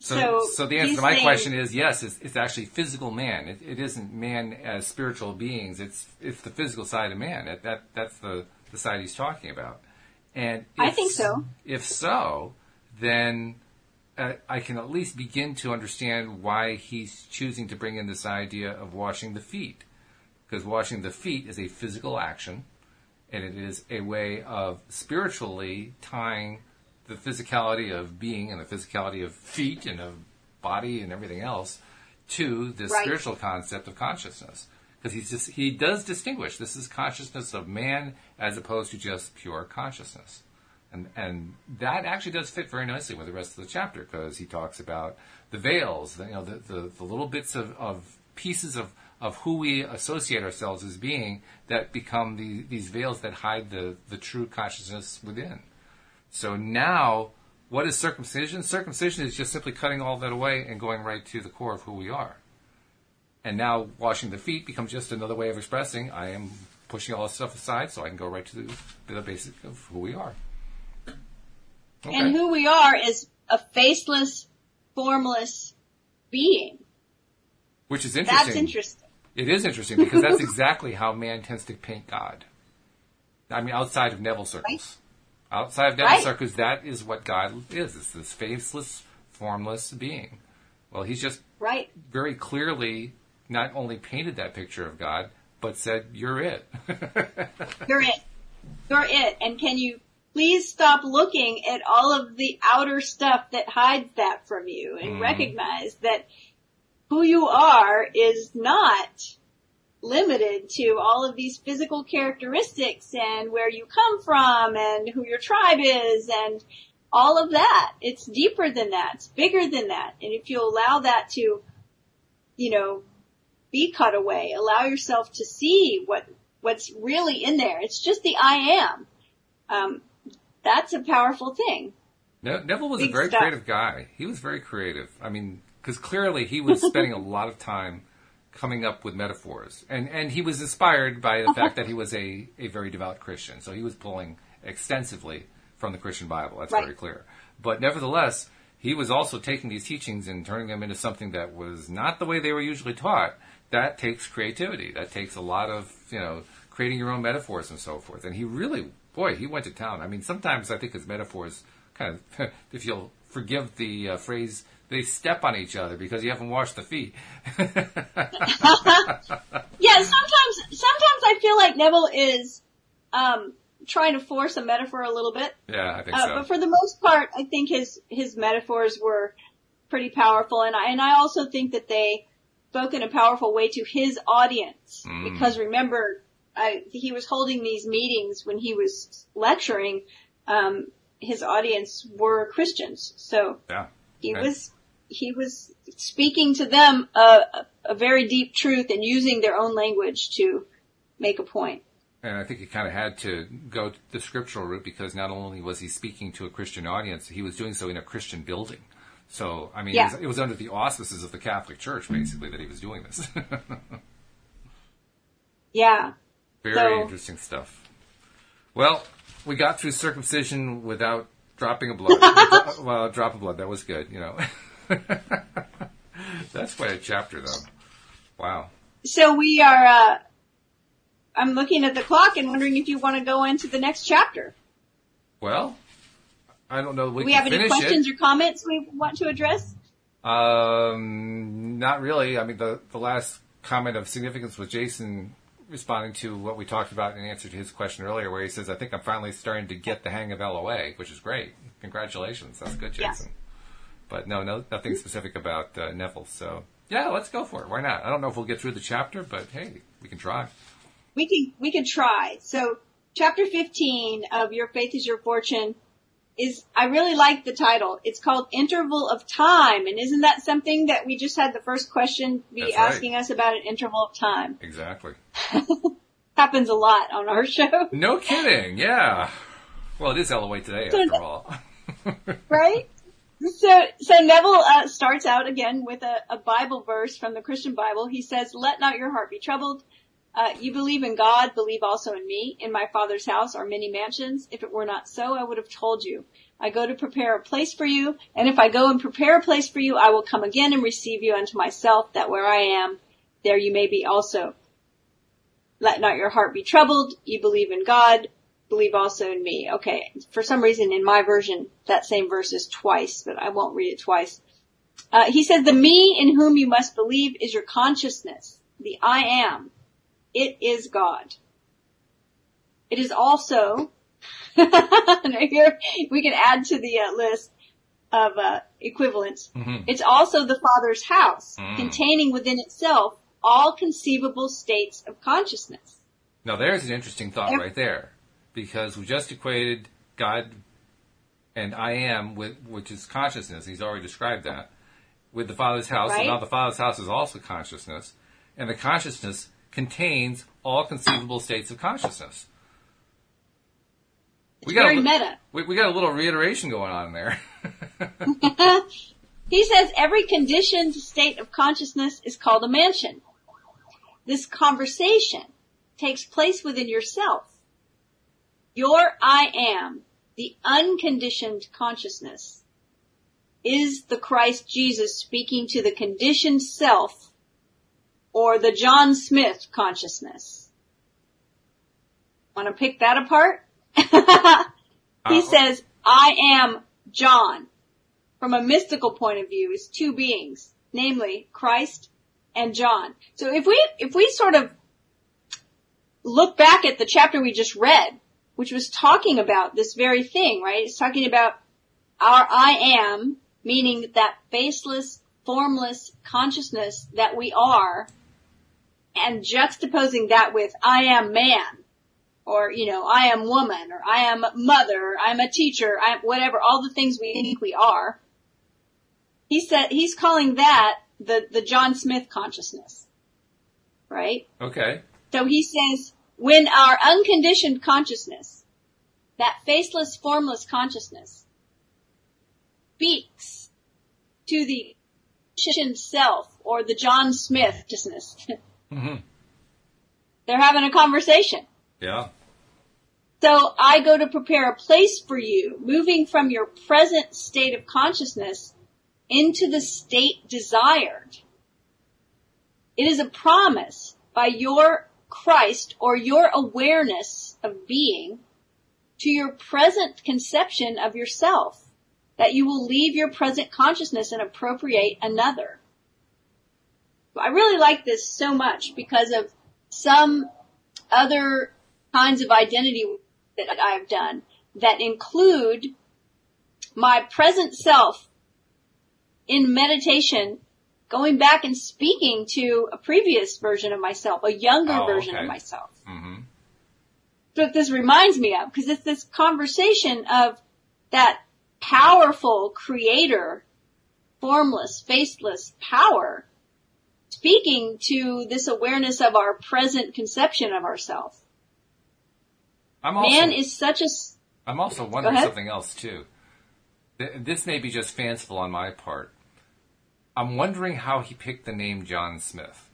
So, So, so, the answer to my saying- question is yes. It's, it's actually physical man. It, it isn't man as spiritual beings. It's it's the physical side of man. That, that that's the the side he's talking about. And I think so. If so, then uh, I can at least begin to understand why he's choosing to bring in this idea of washing the feet, because washing the feet is a physical action, and it is a way of spiritually tying the physicality of being and the physicality of feet and of body and everything else to this Right. spiritual concept of consciousness. Because he's just he does distinguish this is consciousness of man as opposed to just pure consciousness. And and that actually does fit very nicely with the rest of the chapter because he talks about the veils, the, you know, the, the, the little bits of, of pieces of, of who we associate ourselves as being that become the, these veils that hide the, the true consciousness within. So now, what is circumcision? Circumcision is just simply cutting all that away and going right to the core of who we are. And now washing the feet becomes just another way of expressing I am pushing all this stuff aside so I can go right to the, the basic of who we are. Okay. And who we are is a faceless, formless being. Which is interesting. That's interesting. It is interesting because that's [LAUGHS] exactly how man tends to paint God. I mean, outside of Neville circles. Outside of Neville Right. circles, that is what God is. It's this faceless, formless being. Well, he's just Right. very clearly not only painted that picture of God, but said, "You're it." [LAUGHS] You're it. You're it. And can you please stop looking at all of the outer stuff that hides that from you and mm-hmm. recognize that who you are is not limited to all of these physical characteristics and where you come from and who your tribe is and all of that. It's deeper than that. It's bigger than that. And if you allow that to, you know, be cut away, allow yourself to see what, what's really in there. It's just the I am. Um, that's a powerful thing. Ne- Neville was a very stuff. creative guy. He was very creative. I mean, because clearly he was spending a [LAUGHS] lot of time coming up with metaphors, and and he was inspired by the fact that he was a a very devout Christian. So he was pulling extensively from the Christian Bible. That's Right. very clear. But nevertheless, he was also taking these teachings and turning them into something that was not the way they were usually taught. That takes creativity. That takes a lot of you know creating your own metaphors and so forth. And he really, boy, he went to town. I mean, sometimes I think his metaphors kind of, [LAUGHS] if you'll forgive the uh, phrase, they step on each other because you haven't washed the feet. [LAUGHS] Yeah, sometimes, sometimes I feel like Neville is, um, trying to force a metaphor a little bit. yeah, I think Uh, so. but for the most part, I think his, his metaphors were pretty powerful and I, and I also think that they spoke in a powerful way to his audience. Mm. Because remember, I, he was holding these meetings when he was lecturing. Um, his audience were Christians, so Yeah. he was he was speaking to them a, a very deep truth and using their own language to make a point. And I think he kind of had to go the scriptural route because not only was he speaking to a Christian audience, he was doing so in a Christian building. So, I mean, Yeah. it, was, it was under the auspices of the Catholic Church, basically, that he was doing this. [LAUGHS] Yeah. Very So- interesting stuff. Well, we got through circumcision without dropping a blood. [LAUGHS] well, a drop of blood. That was good, you know. [LAUGHS] [LAUGHS] That's quite a chapter, though. Wow. So we are. Uh, I'm looking at the clock and wondering if you want to go into the next chapter. Well, I don't know. We, Do we have any questions it. or comments we want to address? Um, not really. I mean, the the last comment of significance was Jason responding to what we talked about in answer to his question earlier, where he says, "I think I'm finally starting to get the hang of LOA," which is great. Congratulations, that's good. Jason. But no, no, nothing specific about uh, Neville. So yeah, let's go for it. Why not? I don't know if we'll get through the chapter, but hey, we can try. We can we can try. So chapter 15 of Your Faith is Your Fortune is I really like the title. It's called Interval of Time, and isn't that something that we just had the first question be That's right. asking us about an interval of time? Exactly. [LAUGHS] Happens a lot on our show, No kidding. Yeah. Well, it is LOA today, So after all. [LAUGHS] right? So, so Neville uh, starts out again with a, a Bible verse from the Christian Bible. He says, "Let not your heart be troubled. Uh, you believe in God, believe also in me. In my Father's house are many mansions. If it were not so, I would have told you. I go to prepare a place for you, and if I go and prepare a place for you, I will come again and receive you unto myself, that where I am, there you may be also. Let not your heart be troubled. You believe in God, believe also in me. Okay. For some reason in my version, that same verse is twice, but I won't read it twice. Uh, he says, the me in whom you must believe is your consciousness, the I am. It is God. It is also, [LAUGHS] here we can add to the uh, list of uh, equivalents. Mhm. It's also the Father's house, Mm. containing within itself all conceivable states of consciousness. Now there's an interesting thought Yep. right there, because we just equated God and I am with which is consciousness. He's already described that with the Father's house. Right. And now the Father's house is also consciousness, and the consciousness contains all conceivable states of consciousness. It's got very a, meta. we, we got a little reiteration going on there. [LAUGHS] he says every conditioned state of consciousness is called a mansion. This conversation takes place within yourself. Your I am, the unconditioned consciousness, is the Christ Jesus speaking to the conditioned self or the John Smith consciousness. Want to pick that apart? [LAUGHS] he Uh, says, I am John. From a mystical point of view is two beings, namely Christ and John. So if we, if we sort of look back at the chapter we just read, which was talking about this very thing, right? It's talking about our I am, meaning that faceless, formless consciousness that we are, and juxtaposing that with I am man, or, you know, I am woman, or I am mother, or I'm a teacher, I'm whatever, all the things we think we are. He said, he's calling that the, the John Smith consciousness. Right? okay. So he says, when our unconditioned consciousness, that faceless, formless consciousness, speaks to the conditioned self or the John Smith consciousness, [LAUGHS] hmm they're having a conversation. Yeah. So I go to prepare a place for you, moving from your present state of consciousness into the state desired. It is a promise by your Christ or your awareness of being to your present conception of yourself that you will leave your present consciousness and appropriate another. I really like this so much because of some other kinds of identity that I've done that include my present self in meditation going back and speaking to a previous version of myself, a younger Oh, version okay. of myself. hmm That's what this reminds me of, because it's this conversation of that powerful creator, formless, faceless power, speaking to this awareness of our present conception of ourselves. I'm also, Man is such a, I'm also wondering something else too. This may be just fanciful on my part. I'm wondering how he picked the name John Smith.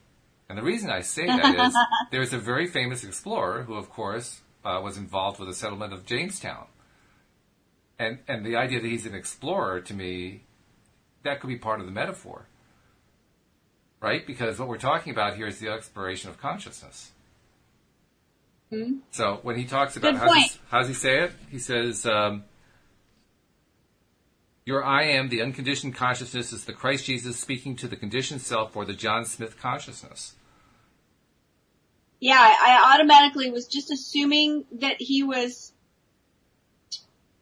And the reason I say that is [LAUGHS] there's a very famous explorer who, of course, uh, was involved with the settlement of Jamestown. And, and the idea that he's an explorer to me, that could be part of the metaphor. Right? Because what we're talking about here is the exploration of consciousness. So when he talks about Good how does, how does he say it? He says, um, "Your I am, the unconditioned consciousness, is the Christ Jesus speaking to the conditioned self, or the John Smith consciousness." yeah, I, automatically was just assuming that he was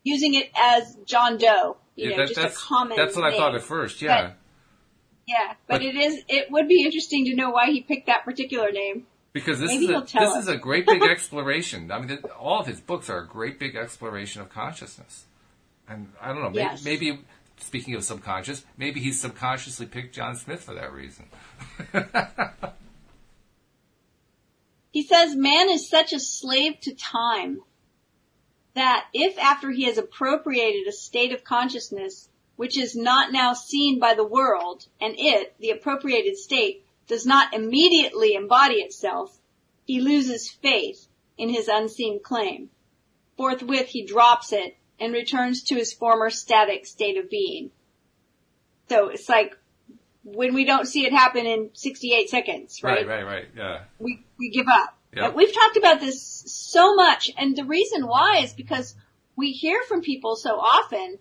using it as John Doe, you know, that- just a that's common that's what I thought at first. Yeah, Yeah, but, But- it is, it would be interesting to know why he picked that particular name. because this Maybe is a, this us. is a great big [LAUGHS] exploration. I mean, all of his books are a great big exploration of consciousness. And I don't know, maybe, Yes. maybe speaking of subconscious, maybe he subconsciously picked John Smith for that reason. [LAUGHS] He says man is such a slave to time that if after he has appropriated a state of consciousness which is not now seen by the world and it, the appropriated state, does not immediately embody itself, he loses faith in his unseen claim. Forthwith he drops it and returns to his former static state of being. So it's like when we don't see it happen in 68 seconds, right, right, right. Yeah. we, we give up. Yeah. We've talked about this so much, and the reason why is because we hear from people so often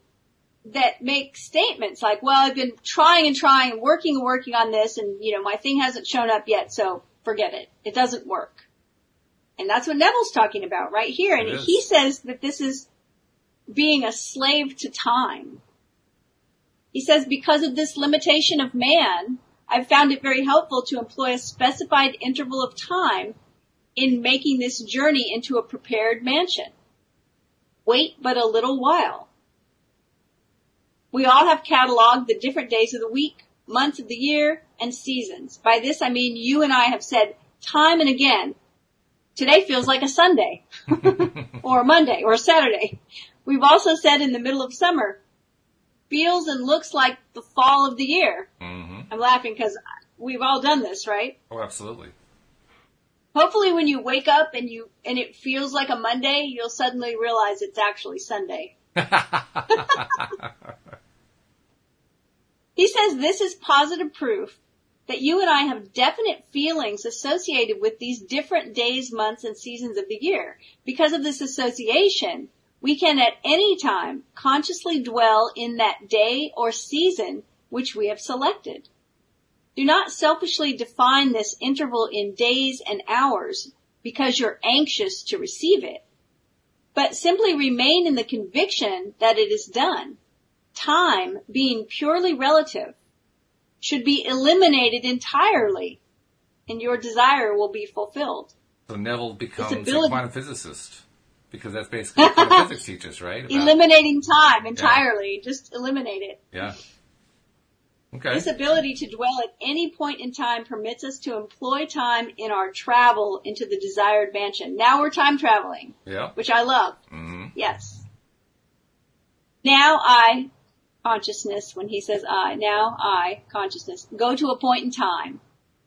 that make statements like, well, I've been trying and trying and working and working on this and, you know, my thing hasn't shown up yet, so forget it. It doesn't work. And that's what Neville's talking about right here. And is. he says that this is being a slave to time. He says, because of this limitation of man, I've found it very helpful to employ a specified interval of time in making this journey into a prepared mansion. Wait but a little while. We all have cataloged the different days of the week, months of the year, and seasons. By this I mean you and I have said time and again, today feels like a Sunday, [LAUGHS] or a Monday, or a Saturday. We've also said in the middle of summer, feels and looks like the fall of the year. hmm I'm laughing because we've all done this, right? Oh, absolutely. Hopefully when you wake up and you, and it feels like a Monday, you'll suddenly realize it's actually Sunday. [LAUGHS] He says this is positive proof that you and I have definite feelings associated with these different days, months, and seasons of the year. Because of this association, we can at any time consciously dwell in that day or season which we have selected. Do not selfishly define this interval in days and hours because you're anxious to receive it, but simply remain in the conviction that it is done. Time, being purely relative, should be eliminated entirely and your desire will be fulfilled. So Neville becomes a quantum physicist because that's basically what physics [LAUGHS] teaches, right? About- Eliminating time entirely, just eliminate it. yeah. Okay. This ability to dwell at any point in time permits us to employ time in our travel into the desired mansion. Now we're time traveling, Yeah. which I love. hmm Yes. Now I, consciousness, when he says I, now I, consciousness, go to a point in time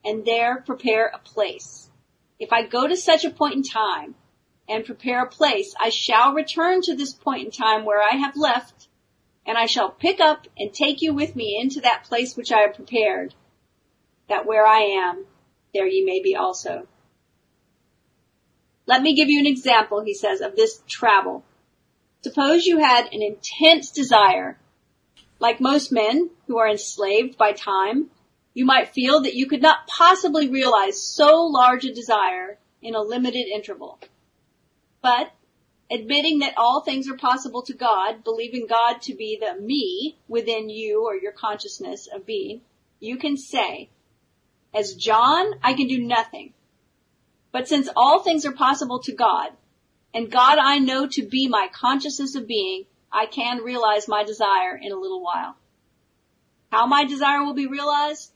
and there prepare a place. If I go to such a point in time and prepare a place, I shall return to this point in time where I have left and I shall pick up and take you with me into that place which I have prepared, that where I am, there ye may be also. Let me give you an example, he says, of this travel. Suppose you had an intense desire. Like most men who are enslaved by time, you might feel that you could not possibly realize so large a desire in a limited interval. But admitting that all things are possible to God, believing God to be the me within you or your consciousness of being, you can say, as John, I can do nothing. But since all things are possible to God, and God I know to be my consciousness of being, I can realize my desire in a little while. How my desire will be realized?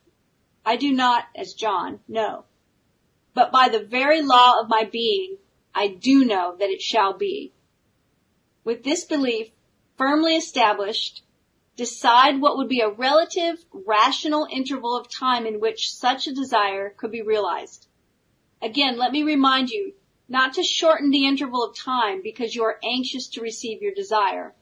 I do not, as John, know. But by the very law of my being, I do know that it shall be. With this belief firmly established, decide what would be a relative, rational interval of time in which such a desire could be realized. Again, let me remind you not to shorten the interval of time because you are anxious to receive your desire.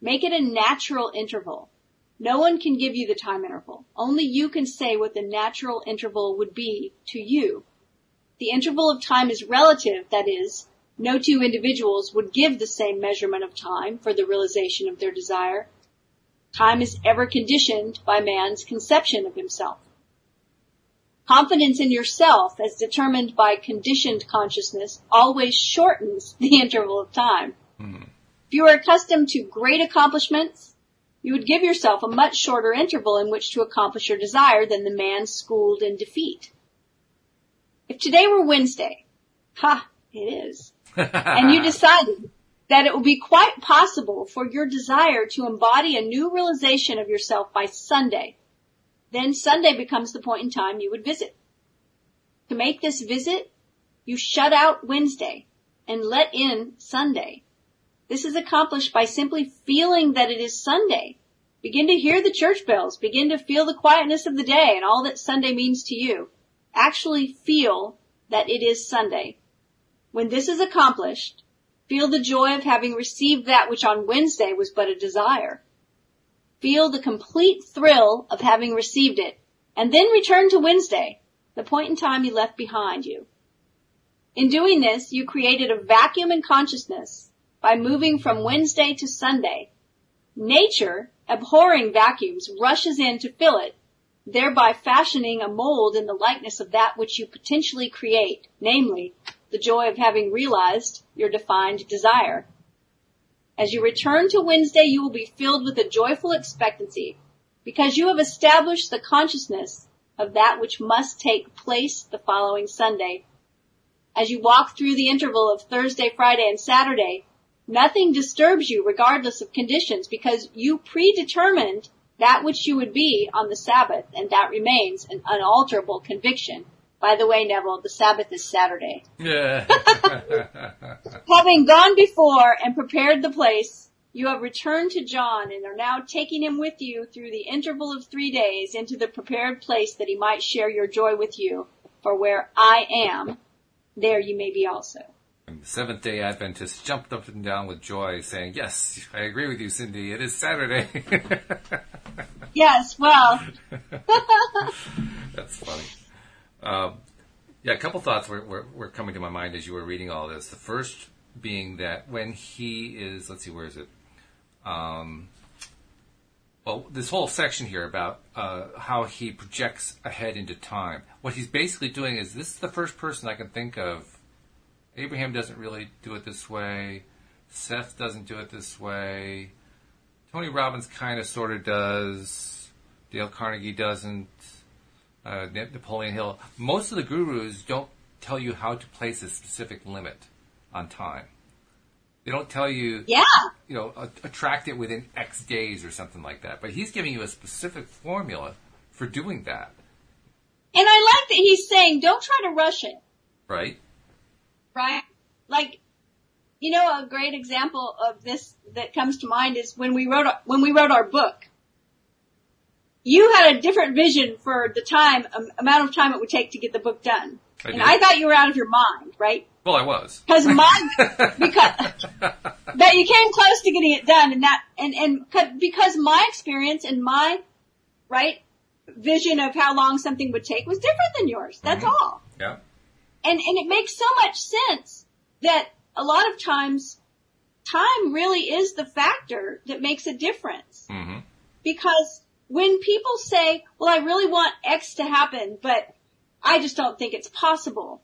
Make it a natural interval. No one can give you the time interval. Only you can say what the natural interval would be to you. The interval of time is relative, that is, no two individuals would give the same measurement of time for the realization of their desire. Time is ever conditioned by man's conception of himself. Confidence in yourself as determined by conditioned consciousness always shortens the [LAUGHS] interval of time. Mm-hmm. If you are accustomed to great accomplishments, you would give yourself a much shorter interval in which to accomplish your desire than the man schooled in defeat. If today were Wednesday, ha, it is, [LAUGHS] and you decided that it would be quite possible for your desire to embody a new realization of yourself by Sunday, then Sunday becomes the point in time you would visit. To make this visit, you shut out Wednesday and let in Sunday. This is accomplished by simply feeling that it is Sunday. Begin to hear the church bells. Begin to feel the quietness of the day and all that Sunday means to you. Actually feel that it is Sunday. When this is accomplished, feel the joy of having received that which on Wednesday was but a desire. Feel the complete thrill of having received it and then return to Wednesday, the point in time you left behind you. In doing this, you created a vacuum in consciousness by moving from Wednesday to Sunday. Nature, abhorring vacuums, rushes in to fill it, thereby fashioning a mold in the likeness of that which you potentially create, namely, the joy of having realized your defined desire. As you return to Wednesday, you will be filled with a joyful expectancy because you have established the consciousness of that which must take place the following Sunday. As you walk through the interval of Thursday, Friday, and Saturday, Nothing disturbs you regardless of conditions because you predetermined that which you would be on the Sabbath and that remains an unalterable conviction. By the way, Neville, the Sabbath is Saturday. Yeah. [LAUGHS] Having gone before and prepared the place, you have returned to John and are now taking him with you through the interval of three days into the prepared place that he might share your joy with you. For where I am, there you may be also. And the Seventh day Adventists jumped up and down with joy, saying, Yes, I agree with you, Cindie. It is Saturday. [LAUGHS] yes, well. [LAUGHS] That's funny. Um, yeah, a couple thoughts were, were, were, coming to my mind as you were reading all this. The first being that when he is, let's see, where is it? Um, well, this whole section here about uh, how he projects ahead into time. What he's basically doing is this is the first person I can think of Abraham doesn't really do it this way. Seth doesn't do it this way. Tony Robbins kind of sort of does. Dale Carnegie doesn't. Uh, Napoleon Hill. Most of the gurus don't tell you how to place a specific limit on time. They don't tell you, yeah, you know, attract it within X days or something like that. But he's giving you a specific formula for doing that. And I like that he's saying, don't try to rush it. Right right? Like, you know, a great example of this that comes to mind is when we wrote, when we wrote our book. You had a different vision for the time, um, amount of time it would take to get the book done. I and I thought you were out of your mind, right? Well, I was. Because my, [LAUGHS] because, but you came close to getting it done and that, and, and because my experience and my, right, vision of how long something would take was different than yours. That's mm-hmm. all. Yeah. And, and it makes so much sense that a lot of times time really is the factor that makes a difference. Mm-hmm. Because when people say, well, I really want X to happen, but I just don't think it's possible.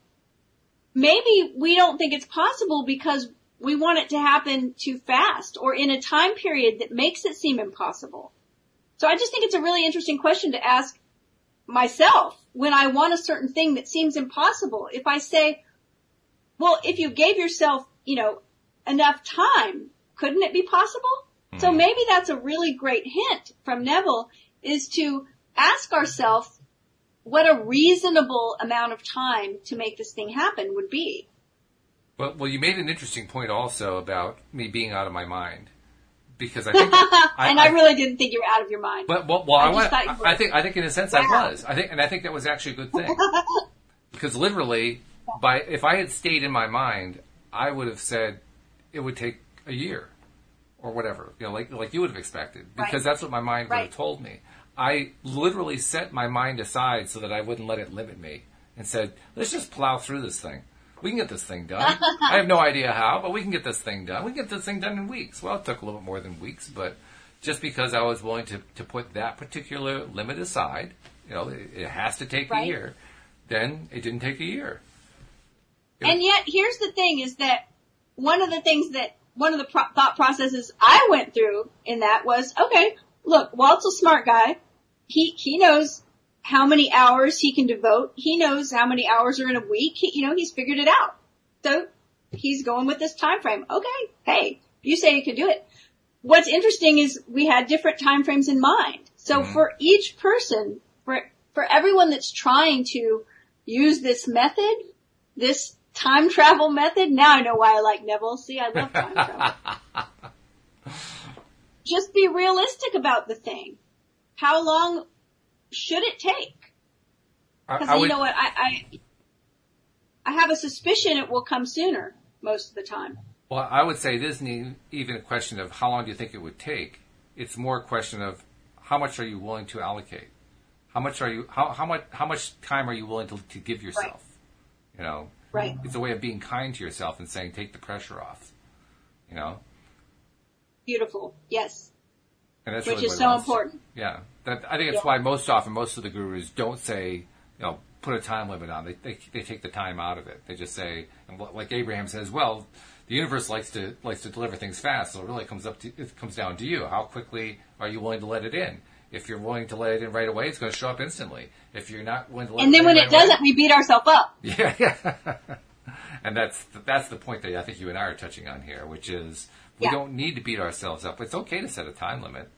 Maybe we don't think it's possible because we want it to happen too fast or in a time period that makes it seem impossible. So I just think it's a really interesting question to ask myself when I want a certain thing that seems impossible. If I say, well, if you gave yourself, you know, enough time, couldn't it be possible? Mm-hmm. So maybe that's a really great hint from Neville is to ask ourselves what a reasonable amount of time to make this thing happen would be. Well, well, you made an interesting point also about me being out of my mind because I think, [LAUGHS] I, and I, I, really didn't think you were out of your mind. But well, well I, I, I, think I think in a sense wow. I was. I think, and I think that was actually a good thing [LAUGHS] because literally, by if I had stayed in my mind, I would have said it would take a year or whatever, you know, like like you would have expected because right. that's what my mind would right. have told me. I literally set my mind aside so that I wouldn't let it limit me and said, let's just plow through this thing. We can get this thing done. I have no idea how, but we can get this thing done. We can get this thing done in weeks. Well, it took a little bit more than weeks, but just because I was willing to, to put that particular limit aside, you know, it, it has to take right. a year, then it didn't take a year. It and yet, here's the thing is that one of the things that, one of the pro- thought processes I went through in that was, okay, look, Walt's a smart guy. He, he knows how many hours he can devote. He knows how many hours are in a week. He, you know, he's figured it out. So he's going with this time frame. Okay. Hey, you say you can do it. What's interesting is we had different time frames in mind. So mm-hmm. for each person, for, for everyone that's trying to use this method, this time travel method, now I know why I like Neville. See, I love time travel. [LAUGHS] Just be realistic about the thing. How long should it take? Because you know what, I, I, I have a suspicion it will come sooner most of the time. Well, I would say this isn't even a question of how long do you think it would take. It's more a question of how much are you willing to allocate. How much are you? How, how much? How much time are you willing to, to give yourself? Right. You know, right? It's a way of being kind to yourself and saying, take the pressure off. You know. Beautiful. Yes. Which really is so important. Yeah. That, I think that's yeah. why most often most of the gurus don't say, you know, put a time limit on. They, they they take the time out of it. They just say, like Abraham says, well, the universe likes to likes to deliver things fast, so it really comes up to it comes down to you. How quickly are you willing to let it in? If you're willing to let it in right away, it's going to show up instantly. If you're not willing to let and it then when right it doesn't, away, we beat ourselves up. [LAUGHS] Yeah, yeah. [LAUGHS] and that's that's the point that I think you and I are touching on here, which is we yeah. don't need to beat ourselves up. It's okay to set a time limit.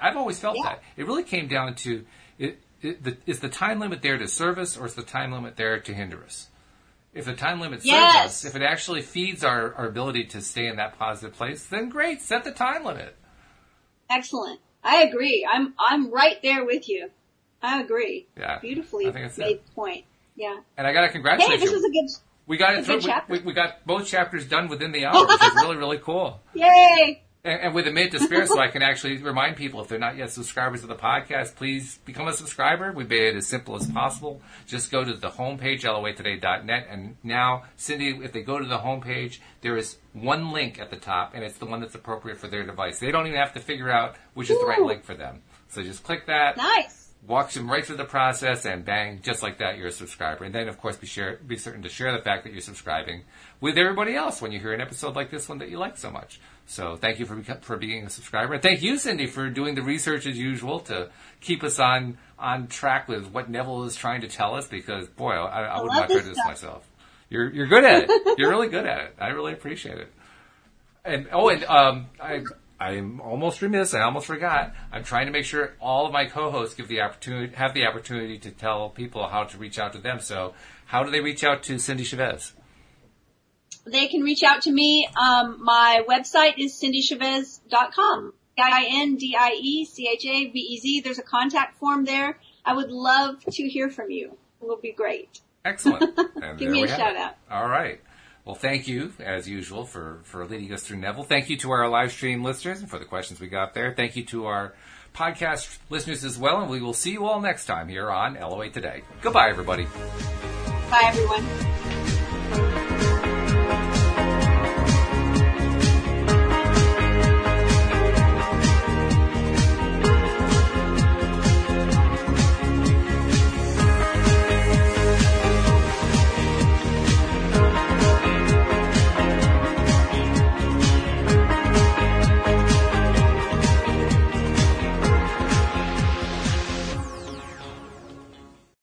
I've always felt yeah. that. It really came down to it, it, the, is the time limit there to serve us or is the time limit there to hinder us? If the time limit yes. serves us, if it actually feeds our, our ability to stay in that positive place, then great, set the time limit. Excellent. I agree. I'm I'm right there with you. I agree. Yeah. Beautifully made point. Yeah. And I gotta congratulate hey, this you. was a good we got it through. We, we, got both chapters done within the hour, which is really really cool. [LAUGHS] Yay! And, and with a minute to spare, so I can actually remind people if they're not yet subscribers to the podcast, please become a subscriber. We made it as simple as possible. Just go to the homepage, loatoday.net, and now, Cindie, if they go to the homepage, there is one link at the top, and it's the one that's appropriate for their device. They don't even have to figure out which is Ooh. the right link for them. So just click that. Nice walks them right through the process, and bang, just like that, you're a subscriber. And then, of course, be share, be certain to share the fact that you're subscribing with everybody else when you hear an episode like this one that you like so much. So, thank you for for being a subscriber, and thank you, Cindie, for doing the research as usual to keep us on on track with what Neville is trying to tell us. Because, boy, I, I, I would not try this myself. You're you're good at it. you're really good at it. I really appreciate it. And oh, and um, I I'm almost remiss. I almost forgot. I'm trying to make sure all of my co-hosts give the opportunity, have the opportunity to tell people how to reach out to them. So, how do they reach out to Cindie Chavez? They can reach out to me. Um, my website is cindiechavez.com. I-N-D-I-E-C-H-A-V-E-Z. There's a contact form there. I would love to hear from you. It will be great. Excellent. [LAUGHS] Give me a shout out. All right. Well, thank you, as usual, for, for leading us through Neville. Thank you to our live stream listeners and for the questions we got there. Thank you to our podcast listeners as well, and we will see you all next time here on LOA Today. Goodbye, everybody. Bye, everyone.